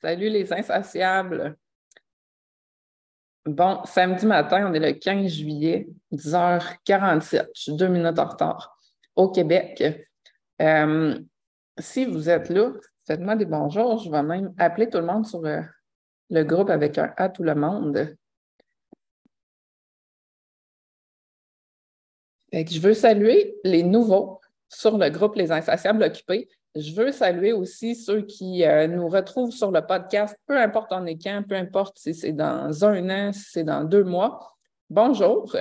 Salut les insatiables. Bon, samedi matin, on est le 15 juillet, 10h47. Je suis deux minutes en retard au Québec. Euh, si vous êtes là, faites-moi des bonjours. Je vais même appeler tout le monde sur euh, le, groupe avec un à tout le monde. je veux saluer les nouveaux sur le groupe Les Insatiables Occupés. Je veux saluer aussi ceux qui euh, nous retrouvent sur le podcast, peu importe en est peu importe si c'est dans un an, si c'est dans deux mois. Bonjour.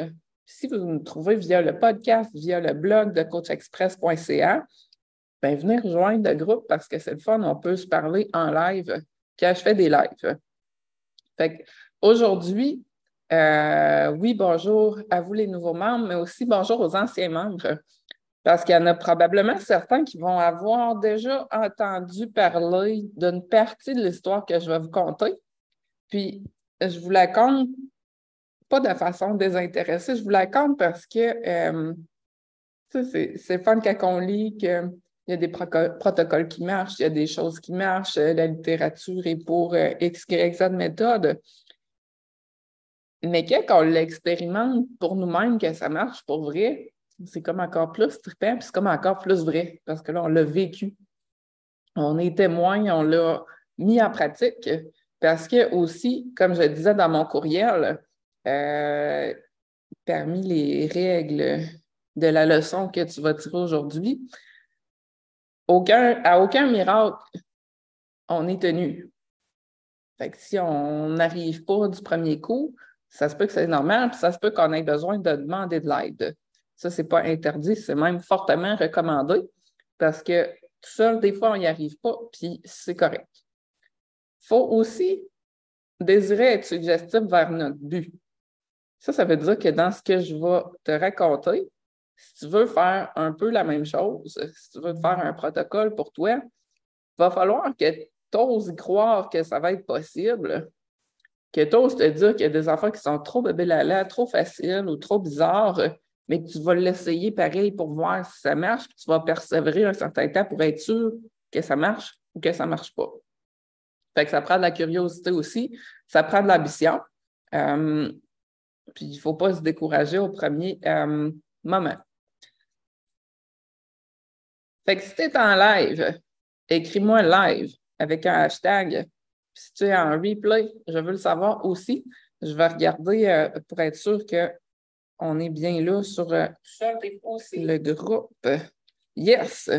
Si vous nous trouvez via le podcast, via le blog de coachexpress.ca, ben, venez rejoindre le groupe parce que c'est le fun, on peut se parler en live quand je fais des lives. Fait aujourd'hui, euh, oui, bonjour à vous les nouveaux membres, mais aussi bonjour aux anciens membres. Parce qu'il y en a probablement certains qui vont avoir déjà entendu parler d'une partie de l'histoire que je vais vous conter. Puis, je vous la compte pas de façon désintéressée, je vous la compte parce que euh, c'est fun quand on lit qu'il y a des protocoles qui marchent, il y a des choses qui marchent, la littérature est pour euh, X, Y, Z méthode. Mais quand on l'expérimente pour nous-mêmes, que ça marche pour vrai, c'est comme encore plus trippant, puis c'est comme encore plus vrai, parce que là, on l'a vécu. On est témoin, on l'a mis en pratique, parce que aussi, comme je disais dans mon courriel, euh, parmi les règles de la leçon que tu vas tirer aujourd'hui, aucun, à aucun miracle, on est tenu. Fait que si on n'arrive pas du premier coup, ça se peut que c'est normal, puis ça se peut qu'on ait besoin de demander de l'aide. Ça, ce n'est pas interdit, c'est même fortement recommandé parce que tout seul, des fois, on n'y arrive pas, puis c'est correct. Faut aussi désirer être suggestif vers notre but. Ça, ça veut dire que dans ce que je vais te raconter, si tu veux faire un peu la même chose, si tu veux faire un protocole pour toi, il va falloir que tu oses croire que ça va être possible, que tu oses te dire qu'il y a des enfants qui sont trop bébés trop faciles ou trop bizarres, mais tu vas l'essayer pareil pour voir si ça marche, puis tu vas persévérer un certain temps pour être sûr que ça marche ou que ça ne marche pas. Fait que ça prend de la curiosité aussi, ça prend de l'ambition. Euh, puis il ne faut pas se décourager au premier euh, moment. Fait que si tu es en live, écris-moi live avec un hashtag. si tu es en replay, je veux le savoir aussi. Je vais regarder euh, pour être sûr que on est bien là sur euh, le groupe. Yes!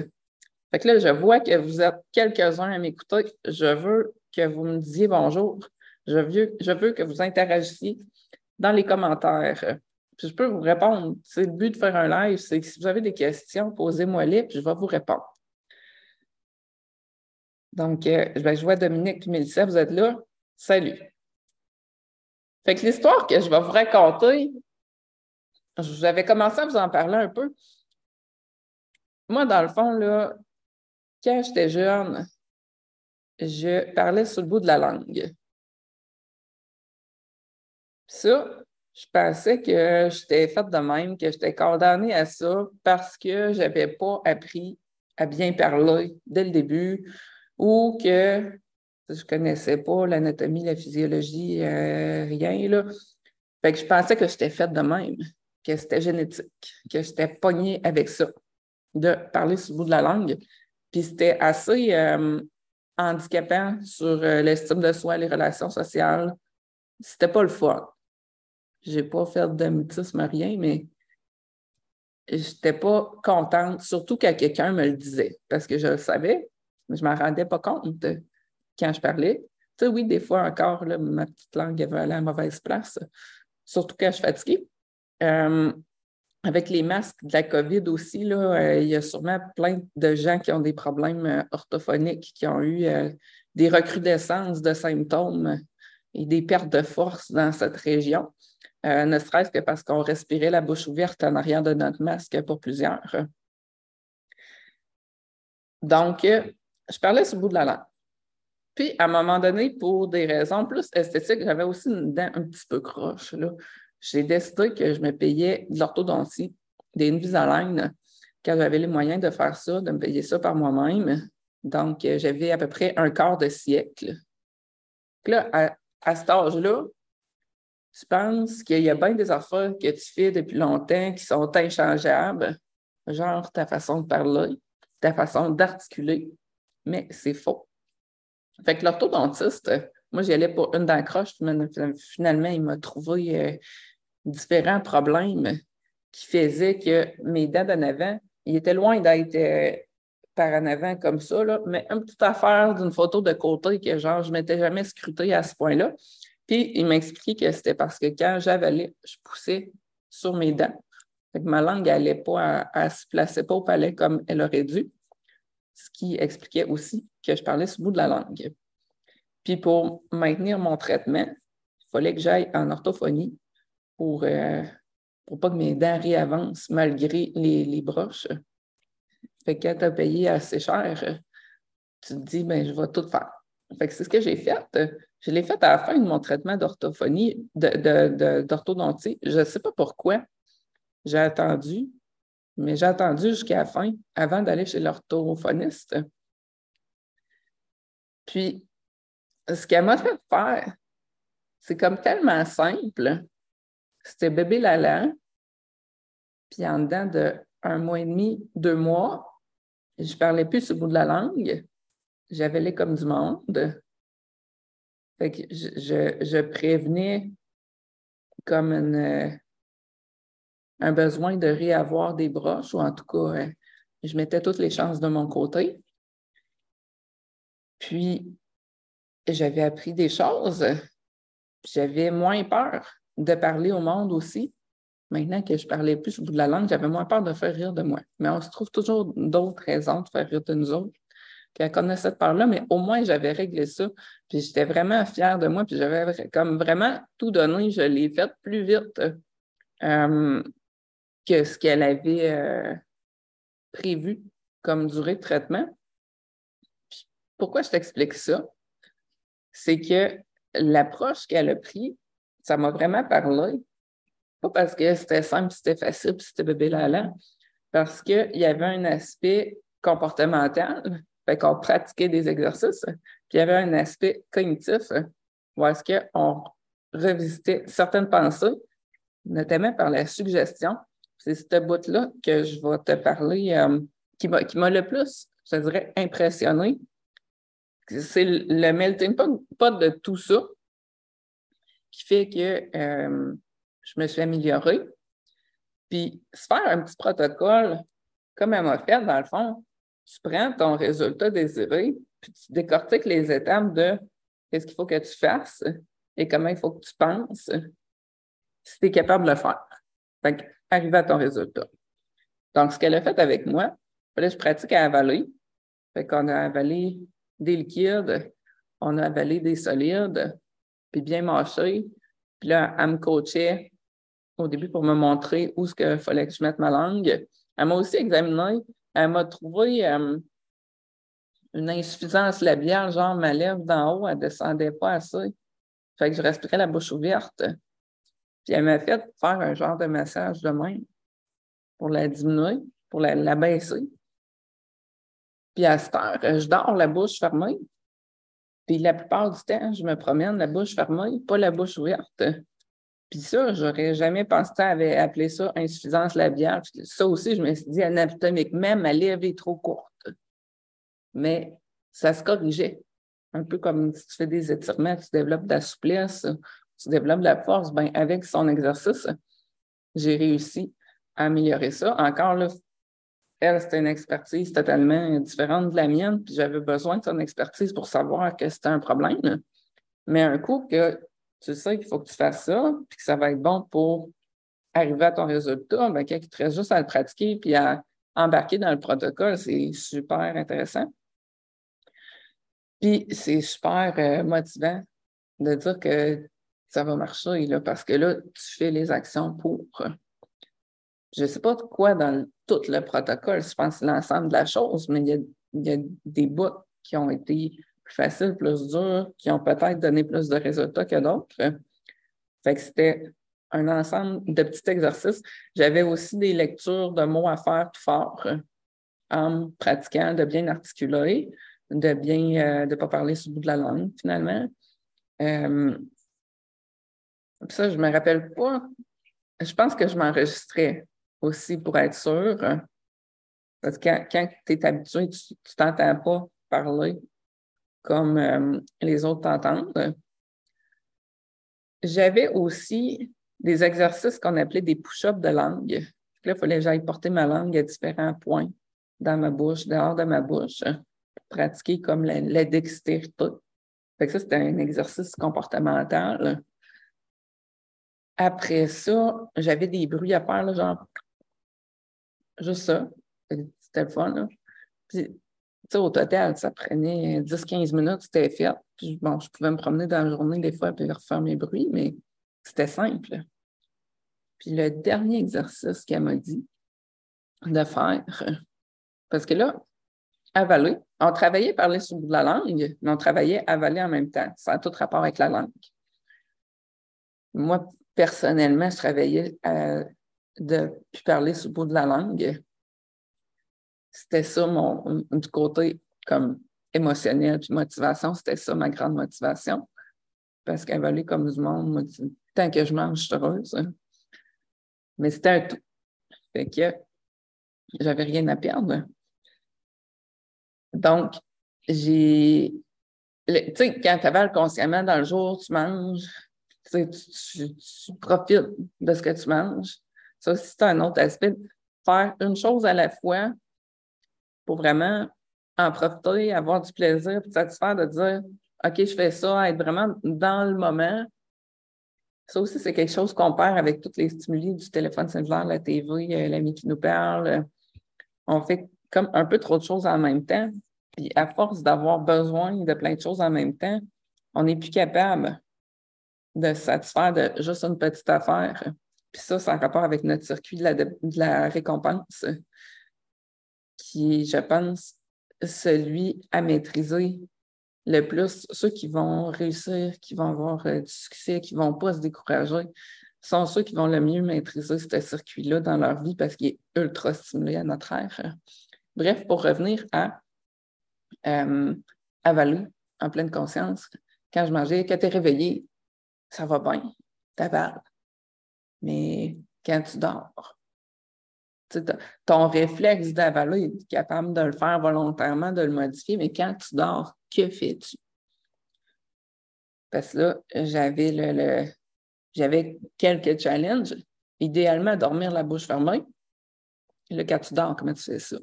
Fait que là, je vois que vous êtes quelques-uns à m'écouter. Je veux que vous me disiez bonjour. Je veux, je veux que vous interagissiez dans les commentaires. Puis je peux vous répondre. C'est le but de faire un live, c'est que si vous avez des questions, posez-moi-les, puis je vais vous répondre. Donc, euh, ben, je vois Dominique et Mélissa, vous êtes là. Salut. Fait que l'histoire que je vais vous raconter, j'avais commencé à vous en parler un peu. Moi, dans le fond, quand j'étais jeune, je parlais sur le bout de la langue. Ça, je pensais que j'étais faite de même, que j'étais condamnée à ça parce que je n'avais pas appris à bien parler dès le début ou que je ne connaissais pas l'anatomie, la physiologie, euh, rien. Là. Fait que je pensais que j'étais faite de même que c'était génétique, que j'étais pognée avec ça, de parler sur le bout de la langue. Puis c'était assez euh, handicapant sur euh, l'estime de soi, les relations sociales. C'était pas le fun. J'ai pas fait de mutisme, rien, mais j'étais pas contente, surtout quand quelqu'un me le disait, parce que je le savais, mais je m'en rendais pas compte quand je parlais. Tu sais, oui, des fois encore, ma petite langue avait à la mauvaise place, surtout quand je suis fatiguée. Euh, avec les masques de la COVID aussi, là, euh, il y a sûrement plein de gens qui ont des problèmes euh, orthophoniques, qui ont eu des recrudescences de symptômes et des pertes de force dans cette région, ne serait-ce que parce qu'on respirait la bouche ouverte en arrière de notre masque pour plusieurs. Donc, je parlais sur le bout de la langue. Puis, à un moment donné, pour des raisons plus esthétiques, j'avais aussi une dent un petit peu croche. Là j'ai décidé que je me payais de l'orthodontie, des Invisalign, quand j'avais les moyens de faire ça, de me payer ça par moi-même. Donc, euh, j'avais à peu près un quart de siècle là, à, à cet âge-là, tu penses qu'il y a bien des affaires que tu fais depuis longtemps qui sont inchangeables, genre ta façon de parler, ta façon d'articuler, mais c'est faux. Fait que l'orthodontiste, moi, j'y allais pour une d'accroche, finalement, il m'a trouvé euh, différents problèmes qui faisaient que mes dents d'en avant, ils étaient loin d'être euh, par en avant comme ça, là, mais une petite affaire d'une photo de côté que genre, je ne m'étais jamais scruté à ce point-là. Puis il m'a expliqué que c'était parce que quand j'avalais, je poussais sur mes dents. Que ma langue n'allait pas, à, se placer pas au palais comme elle aurait dû, ce qui expliquait aussi que je parlais sous bout de la langue. Puis pour maintenir mon traitement, il fallait que j'aille en orthophonie pour, euh, pour pas que mes dents réavancent malgré les, les broches. Fait que quand tu as payé assez cher, tu te dis, ben, je vais tout faire. Fait que c'est ce que j'ai fait. Je l'ai fait à la fin de mon traitement d'orthophonie, d'orthodontie. De, je ne sais pas pourquoi. J'ai attendu, mais j'ai attendu jusqu'à la fin avant d'aller chez l'orthophoniste. Puis, ce qu'elle m'a fait faire, c'est comme tellement simple. C'était bébé Lala, puis en dedans d'un mois et demi, deux mois, je parlais plus ce bout de la langue. J'avais les comme du monde. Fait que je, je, prévenais comme un besoin de réavoir des broches, ou en tout cas, euh, je mettais toutes les chances de mon côté. Puis, j'avais appris des choses. J'avais moins peur de parler au monde aussi. Maintenant que je parlais plus au bout de la langue, j'avais moins peur de faire rire de moi. Mais on se trouve toujours d'autres raisons de faire rire de nous autres qu'elle connaissait cette part-là, mais au moins j'avais réglé ça. Puis j'étais vraiment fière de moi, puis j'avais comme vraiment tout donné. Je l'ai fait plus vite euh, que ce qu'elle avait euh, prévu comme durée de traitement. pourquoi je t'explique ça? C'est que l'approche qu'elle a prise, ça m'a vraiment parlé. Pas parce que c'était simple, c'était facile, c'était bébé là parce qu'il y avait un aspect comportemental fait qu'on pratiquait des exercices. Puis il y avait un aspect cognitif où est-ce qu'on revisitait certaines pensées, notamment par la suggestion. C'est ce bout-là que je vais te parler, euh, qui m'a le plus, je dirais, impressionné. C'est le melting pot de tout ça qui fait que euh, je me suis améliorée. Puis, se faire un petit protocole, comme elle m'a fait, dans le fond, tu prends ton résultat désiré, puis tu décortiques les étapes de qu'est-ce qu'il faut que tu fasses et comment il faut que tu penses si tu es capable de le faire. Fait arriver à ton résultat. Donc, ce qu'elle a fait avec moi, je pratique à avaler. Fait qu'on a avalé des liquides, on a avalé des solides, puis bien mâché. Puis là, elle me coachait au début pour me montrer où ce fallait que je mette ma langue. Elle m'a aussi examiné elle m'a trouvé euh, une insuffisance labiale, genre ma lèvre d'en haut, elle ne descendait pas assez. Fait que je respirais la bouche ouverte. Puis elle m'a fait faire un genre de massage de main pour la diminuer, pour la, baisser. Puis à cette heure, je dors la bouche fermée. Puis la plupart du temps, je me promène la bouche fermée, pas la bouche ouverte. Puis ça, j'aurais jamais pensé à appeler ça insuffisance labiale. Ça aussi, je me suis dit, anatomiquement, ma lèvre est trop courte. Mais ça se corrigeait. Un peu comme si tu fais des étirements, tu développes de la souplesse, tu développes de la force. Ben, avec son exercice, j'ai réussi à améliorer ça. Encore là, elle, c'était une expertise totalement différente de la mienne, puis j'avais besoin de son expertise pour savoir que c'était un problème. Mais un coup que tu sais qu'il faut que tu fasses ça, puis que ça va être bon pour arriver à ton résultat, bien, quand il te reste juste à le pratiquer puis à embarquer dans le protocole, c'est super intéressant. Puis c'est super euh, motivant de dire que ça va marcher, là, parce que là, tu fais les actions pour. Je ne sais pas de quoi dans tout le protocole, je pense que c'est l'ensemble de la chose, mais il y a, des bouts qui ont été plus faciles, plus durs, qui ont peut-être donné plus de résultats que d'autres. C'était un ensemble de petits exercices. J'avais aussi des lectures de mots à faire tout fort en pratiquant de bien articuler, de bien, euh, de ne pas parler sous le bout de la langue finalement. Euh, ça, je ne me rappelle pas. Je pense que je m'enregistrais aussi pour être sûr. Parce que quand, tu es habitué, tu ne t'entends pas parler comme euh, les autres t'entendent. J'avais aussi des exercices qu'on appelait des push-ups de langue. Là, il fallait que j'aille porter ma langue à différents points dans ma bouche, dehors de ma bouche, pour pratiquer comme la, dextérité. Ça, c'était un exercice comportemental. Après ça, j'avais des bruits à faire, genre juste ça. C'était le fun. Là. Puis, au total, ça prenait 10-15 minutes, c'était fait. Puis, bon, je pouvais me promener dans la journée des fois et refaire mes bruits, mais c'était simple. Puis le dernier exercice qu'elle m'a dit de faire, parce que là, avaler, on travaillait parler sur la langue, mais on travaillait avaler en même temps. Ça a tout rapport avec la langue. Moi, personnellement, je travaillais euh, de plus parler sous le bout de la langue. C'était ça mon du côté comme émotionnel puis motivation, c'était ça ma grande motivation. Parce qu'avaler comme du monde, tant que je mange, je suis heureuse. Mais c'était un tout. Fait que j'avais rien à perdre. Donc, j'ai. Tu sais, quand tu avales consciemment dans le jour, tu manges, tu, tu, profites de ce que tu manges. Ça aussi, c'est un autre aspect. Faire une chose à la fois pour vraiment en profiter, avoir du plaisir, puis satisfaire de dire OK, je fais ça, être vraiment dans le moment, ça aussi, c'est quelque chose qu'on perd avec tous les stimuli du téléphone cellulaire, la TV, euh, l'ami qui nous parle. On fait comme un peu trop de choses en même temps. Puis à force d'avoir besoin de plein de choses en même temps, on n'est plus capable de satisfaire de juste une petite affaire. Ça, c'est en rapport avec notre circuit de la, récompense, qui est, je pense, celui à maîtriser le plus, ceux qui vont réussir, qui vont avoir euh, du succès, qui ne vont pas se décourager, sont ceux qui vont le mieux maîtriser ce circuit-là dans leur vie parce qu'il est ultra stimulé à notre ère. Bref, pour revenir à euh, avaler en pleine conscience, quand je mangeais, quand tu es réveillé, ça va bien, tu avales. Mais quand tu dors, ton réflexe d'avaler est capable de le faire volontairement, de le modifier, mais quand tu dors, que fais-tu? Parce que là, j'avais le, j'avais quelques challenges. Idéalement, dormir la bouche fermée. Le quand tu dors, comment tu fais ça?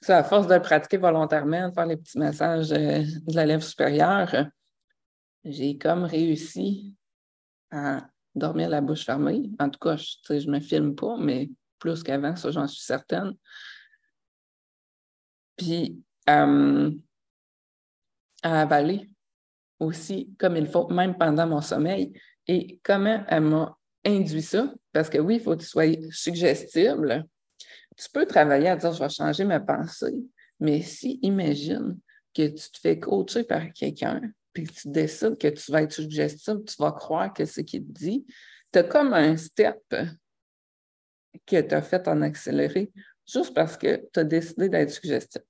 Ça, à force de pratiquer volontairement, de faire les petits massages euh, de la lèvre supérieure, j'ai comme réussi à dormir la bouche fermée. En tout cas, je ne me filme pas, mais plus qu'avant, ça, j'en suis certaine. Puis, euh, à avaler aussi comme il faut, même pendant mon sommeil. Et comment elle m'a induit ça? Parce que oui, il faut que tu sois suggestible. Tu peux travailler à dire je vais changer ma pensée, mais si, imagine que tu te fais coacher par quelqu'un, puis tu décides que tu vas être suggestible, tu vas croire que ce qu'il te dit, tu as comme un step que tu as fait en accéléré juste parce que tu as décidé d'être suggestible.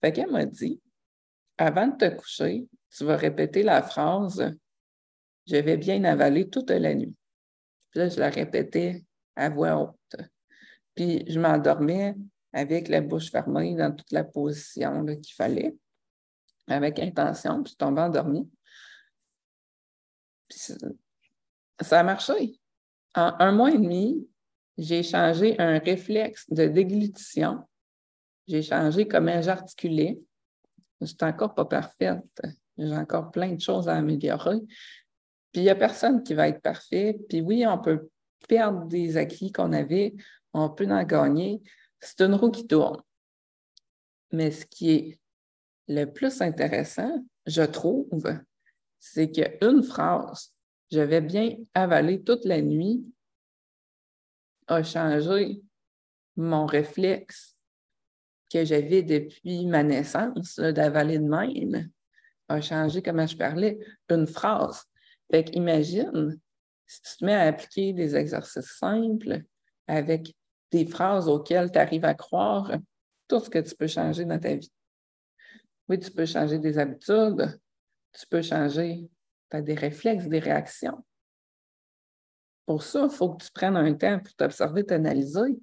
Fait qu'elle m'a dit avant de te coucher, tu vas répéter la phrase Je vais bien avaler toute la nuit. Puis là, je la répétais à voix haute. Puis je m'endormais avec la bouche fermée dans toute la position qu'il fallait, avec intention, puis je tombais endormie. Ça a marché. En un mois et demi, j'ai changé un réflexe de déglutition. J'ai changé comment j'articulais. Je suis encore pas parfaite. J'ai encore plein de choses à améliorer. Puis il n'y a personne qui va être parfait. Puis oui, on peut perdre des acquis qu'on avait, on peut en gagner. C'est une roue qui tourne. Mais ce qui est le plus intéressant, je trouve, c'est qu'une phrase, je vais bien avaler toute la nuit, a changé mon réflexe que j'avais depuis ma naissance, d'avaler de même, a changé comment je parlais, une phrase. Fait qu'imagine, si tu te mets à appliquer des exercices simples avec des phrases auxquelles tu arrives à croire, tout ce que tu peux changer dans ta vie. Oui, tu peux changer des habitudes, tu peux changer. Tu as des réflexes, des réactions. Pour ça, il faut que tu prennes un temps pour t'observer, t'analyser.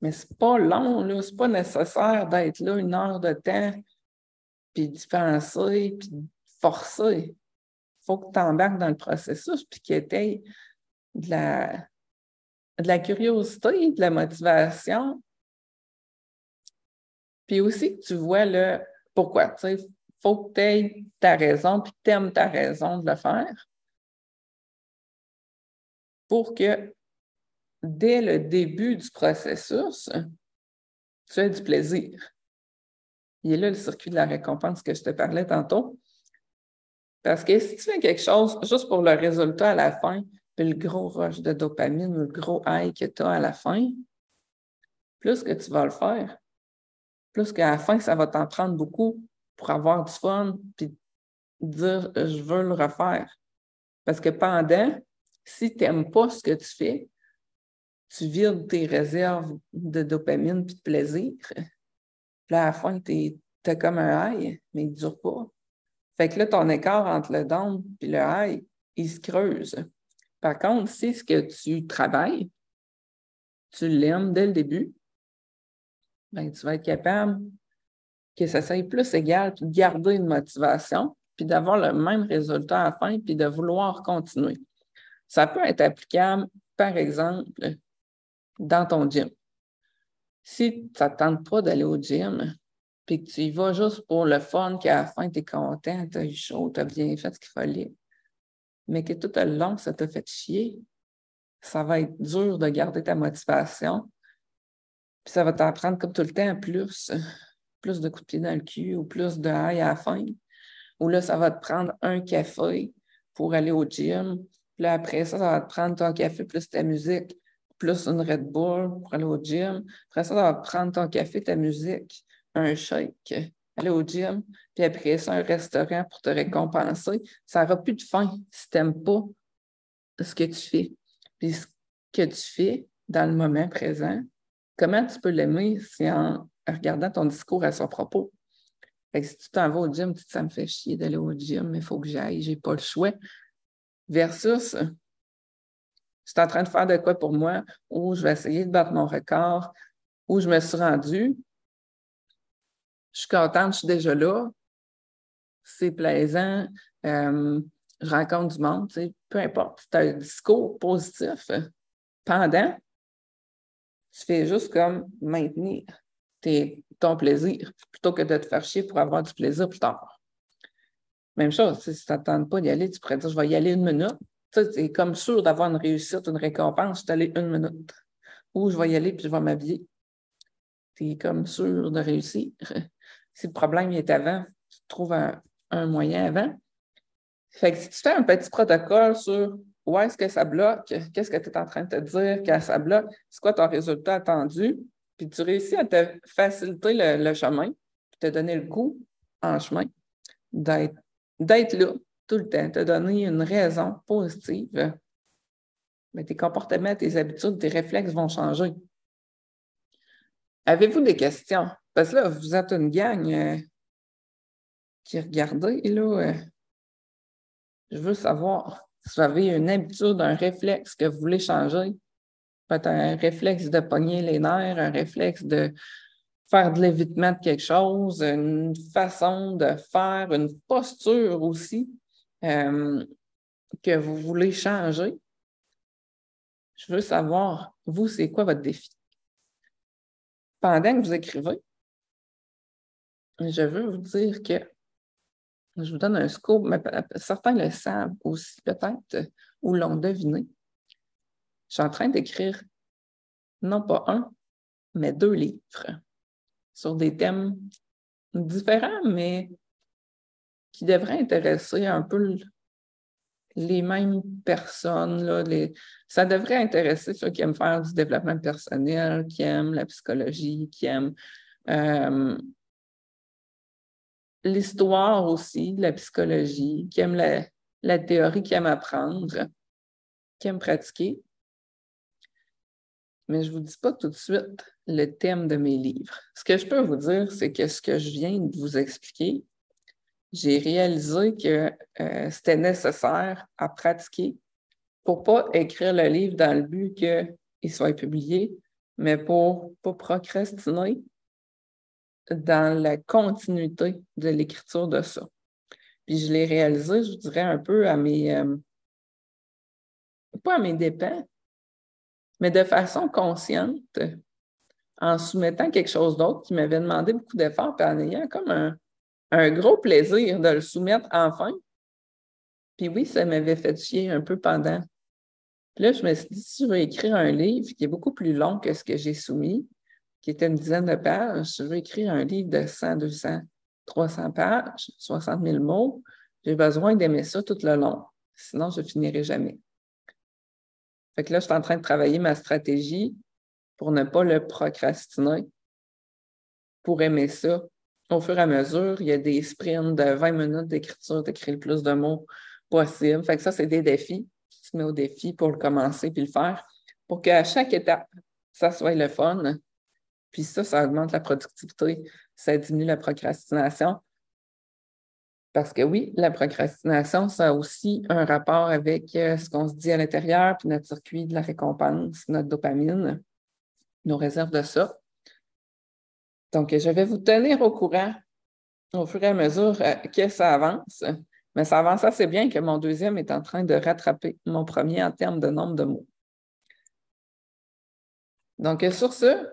Mais ce n'est pas long, ce n'est pas nécessaire d'être là une heure de temps, puis d'y penser, puis de forcer. Il faut que tu embarques dans le processus, puis qu'il y de la, de la curiosité, de la motivation. Puis aussi que tu vois le pourquoi? Il faut que tu aies ta raison, puis que tu aimes ta raison de le faire pour que dès le début du processus, tu aies du plaisir. Il est là le circuit de la récompense que je te parlais tantôt. Parce que si tu fais quelque chose juste pour le résultat à la fin, le gros rush de dopamine, le gros high que tu as à la fin, plus que tu vas le faire, plus qu'à la fin, ça va t'en prendre beaucoup pour avoir du fun, puis dire je veux le refaire. Parce que pendant, si tu n'aimes pas ce que tu fais, tu vides tes réserves de dopamine puis de plaisir. Puis là, à la fin, tu as comme un high, mais il ne dure pas. Fait que là, ton écart entre le down et le high, il se creuse. Par contre, si ce que tu travailles, tu l'aimes dès le début, ben, tu vas être capable que ça soit plus égal, puis de garder une motivation, puis d'avoir le même résultat à la fin, puis de vouloir continuer. Ça peut être applicable, par exemple, dans ton gym. Si tu ne tente pas d'aller au gym, puis que tu y vas juste pour le fun, qu'à la fin, tu es content, tu as eu chaud, tu as bien fait ce qu'il fallait, mais que tout le long, ça t'a fait chier, ça va être dur de garder ta motivation. Puis ça va t'apprendre comme tout le temps plus, plus de coups de pied dans le cul ou plus de haille à la fin. Ou là, ça va te prendre un café pour aller au gym, puis après ça, ça va te prendre ton café plus ta musique, plus une Red Bull pour aller au gym. Après ça, ça va te prendre ton café, ta musique, un shake, aller au gym. Puis après ça, un restaurant pour te récompenser. Ça n'aura plus de fin si tu n'aimes pas ce que tu fais. Puis ce que tu fais dans le moment présent, comment tu peux l'aimer, c'est en regardant ton discours à son propos. si tu t'en vas au gym, tu te ça me fait chier d'aller au gym, mais il faut que j'aille, j'ai pas le choix. Versus je suis en train de faire de quoi pour moi, ou je vais essayer de battre mon record, ou je me suis rendue, je suis contente, je suis déjà là, c'est plaisant, euh, je rencontre du monde, peu importe, tu as un discours positif pendant, tu fais juste comme maintenir ton plaisir plutôt que de te faire chier pour avoir du plaisir plus tard. Même chose, si tu n'attends pas d'y aller, tu pourrais dire je vais y aller une minute. Tu es comme sûr d'avoir une réussite, une récompense, tu aller une minute. Ou je vais y aller puis je vais m'habiller. Tu es comme sûr de réussir. Si le problème est avant, tu trouves un, moyen avant. Fait que si tu fais un petit protocole sur où est-ce que ça bloque, qu'est-ce que tu es en train de te dire quand ça bloque, c'est quoi ton résultat attendu, puis tu réussis à te faciliter le, chemin, puis te donner le coup en chemin d'être d'être là tout le temps, te donner une raison positive, mais tes comportements, tes habitudes, tes réflexes vont changer. Avez-vous des questions? Parce que là, vous êtes une gang euh, qui regardez, là, euh, je veux savoir si vous avez une habitude, un réflexe que vous voulez changer. Peut-être un réflexe de pogner les nerfs, un réflexe de faire de l'évitement de quelque chose, une façon de faire, une posture aussi euh, que vous voulez changer. Je veux savoir, vous, c'est quoi votre défi? Pendant que vous écrivez, je veux vous dire que je vous donne un scoop, mais certains le savent aussi peut-être ou l'ont deviné. Je suis en train d'écrire non pas un, mais deux livres sur des thèmes différents, mais qui devraient intéresser un peu les mêmes personnes. Ça devrait intéresser ceux qui aiment faire du développement personnel, qui aiment la psychologie, qui aiment euh, l'histoire aussi, la psychologie, qui aiment la, la théorie, qui aiment apprendre, qui aiment pratiquer. Mais je ne vous dis pas tout de suite le thème de mes livres. Ce que je peux vous dire, c'est que ce que je viens de vous expliquer, j'ai réalisé que euh, c'était nécessaire à pratiquer pour pas écrire le livre dans le but qu'il soit publié, mais pour pas procrastiner dans la continuité de l'écriture de ça. Puis je l'ai réalisé, je dirais, un peu à mes, euh, pas à mes dépens, mais de façon consciente, en soumettant quelque chose d'autre qui m'avait demandé beaucoup d'efforts, puis en ayant comme un, un gros plaisir de le soumettre enfin. Puis oui, ça m'avait fait chier un peu pendant. Puis là, je me suis dit, si je veux écrire un livre qui est beaucoup plus long que ce que j'ai soumis, qui était une dizaine de pages, je veux écrire un livre de 100, 200, 300 pages, 60 000 mots, j'ai besoin d'aimer ça tout le long. Sinon, je finirai jamais. Fait que là, je suis en train de travailler ma stratégie pour ne pas le procrastiner, pour aimer ça. Au fur et à mesure, il y a des sprints de 20 minutes d'écriture, d'écrire le plus de mots possible. Fait que ça, c'est des défis. Tu te mets au défi pour le commencer puis le faire pour qu'à chaque étape, ça soit le fun. Puis ça, ça augmente la productivité, ça diminue la procrastination. Parce que oui, la procrastination, ça a aussi un rapport avec euh, ce qu'on se dit à l'intérieur, puis notre circuit de la récompense, notre dopamine, nos réserves de ça. Donc, je vais vous tenir au courant au fur et à mesure euh, que ça avance. Mais ça avance assez bien que mon deuxième est en train de rattraper mon premier en termes de nombre de mots. Donc, sur ce,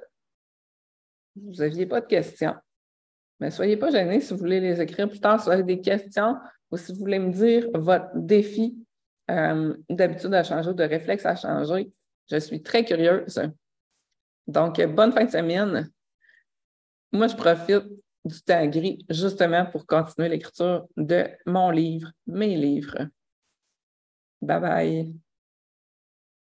vous n'aviez pas de questions. Mais soyez pas gênés si vous voulez les écrire plus tard, si vous avez des questions ou si vous voulez me dire votre défi euh, d'habitude à changer, de réflexe à changer. Je suis très curieuse. Donc, bonne fin de semaine. Moi, je profite du temps gris justement pour continuer l'écriture de mon livre, mes livres. Bye bye.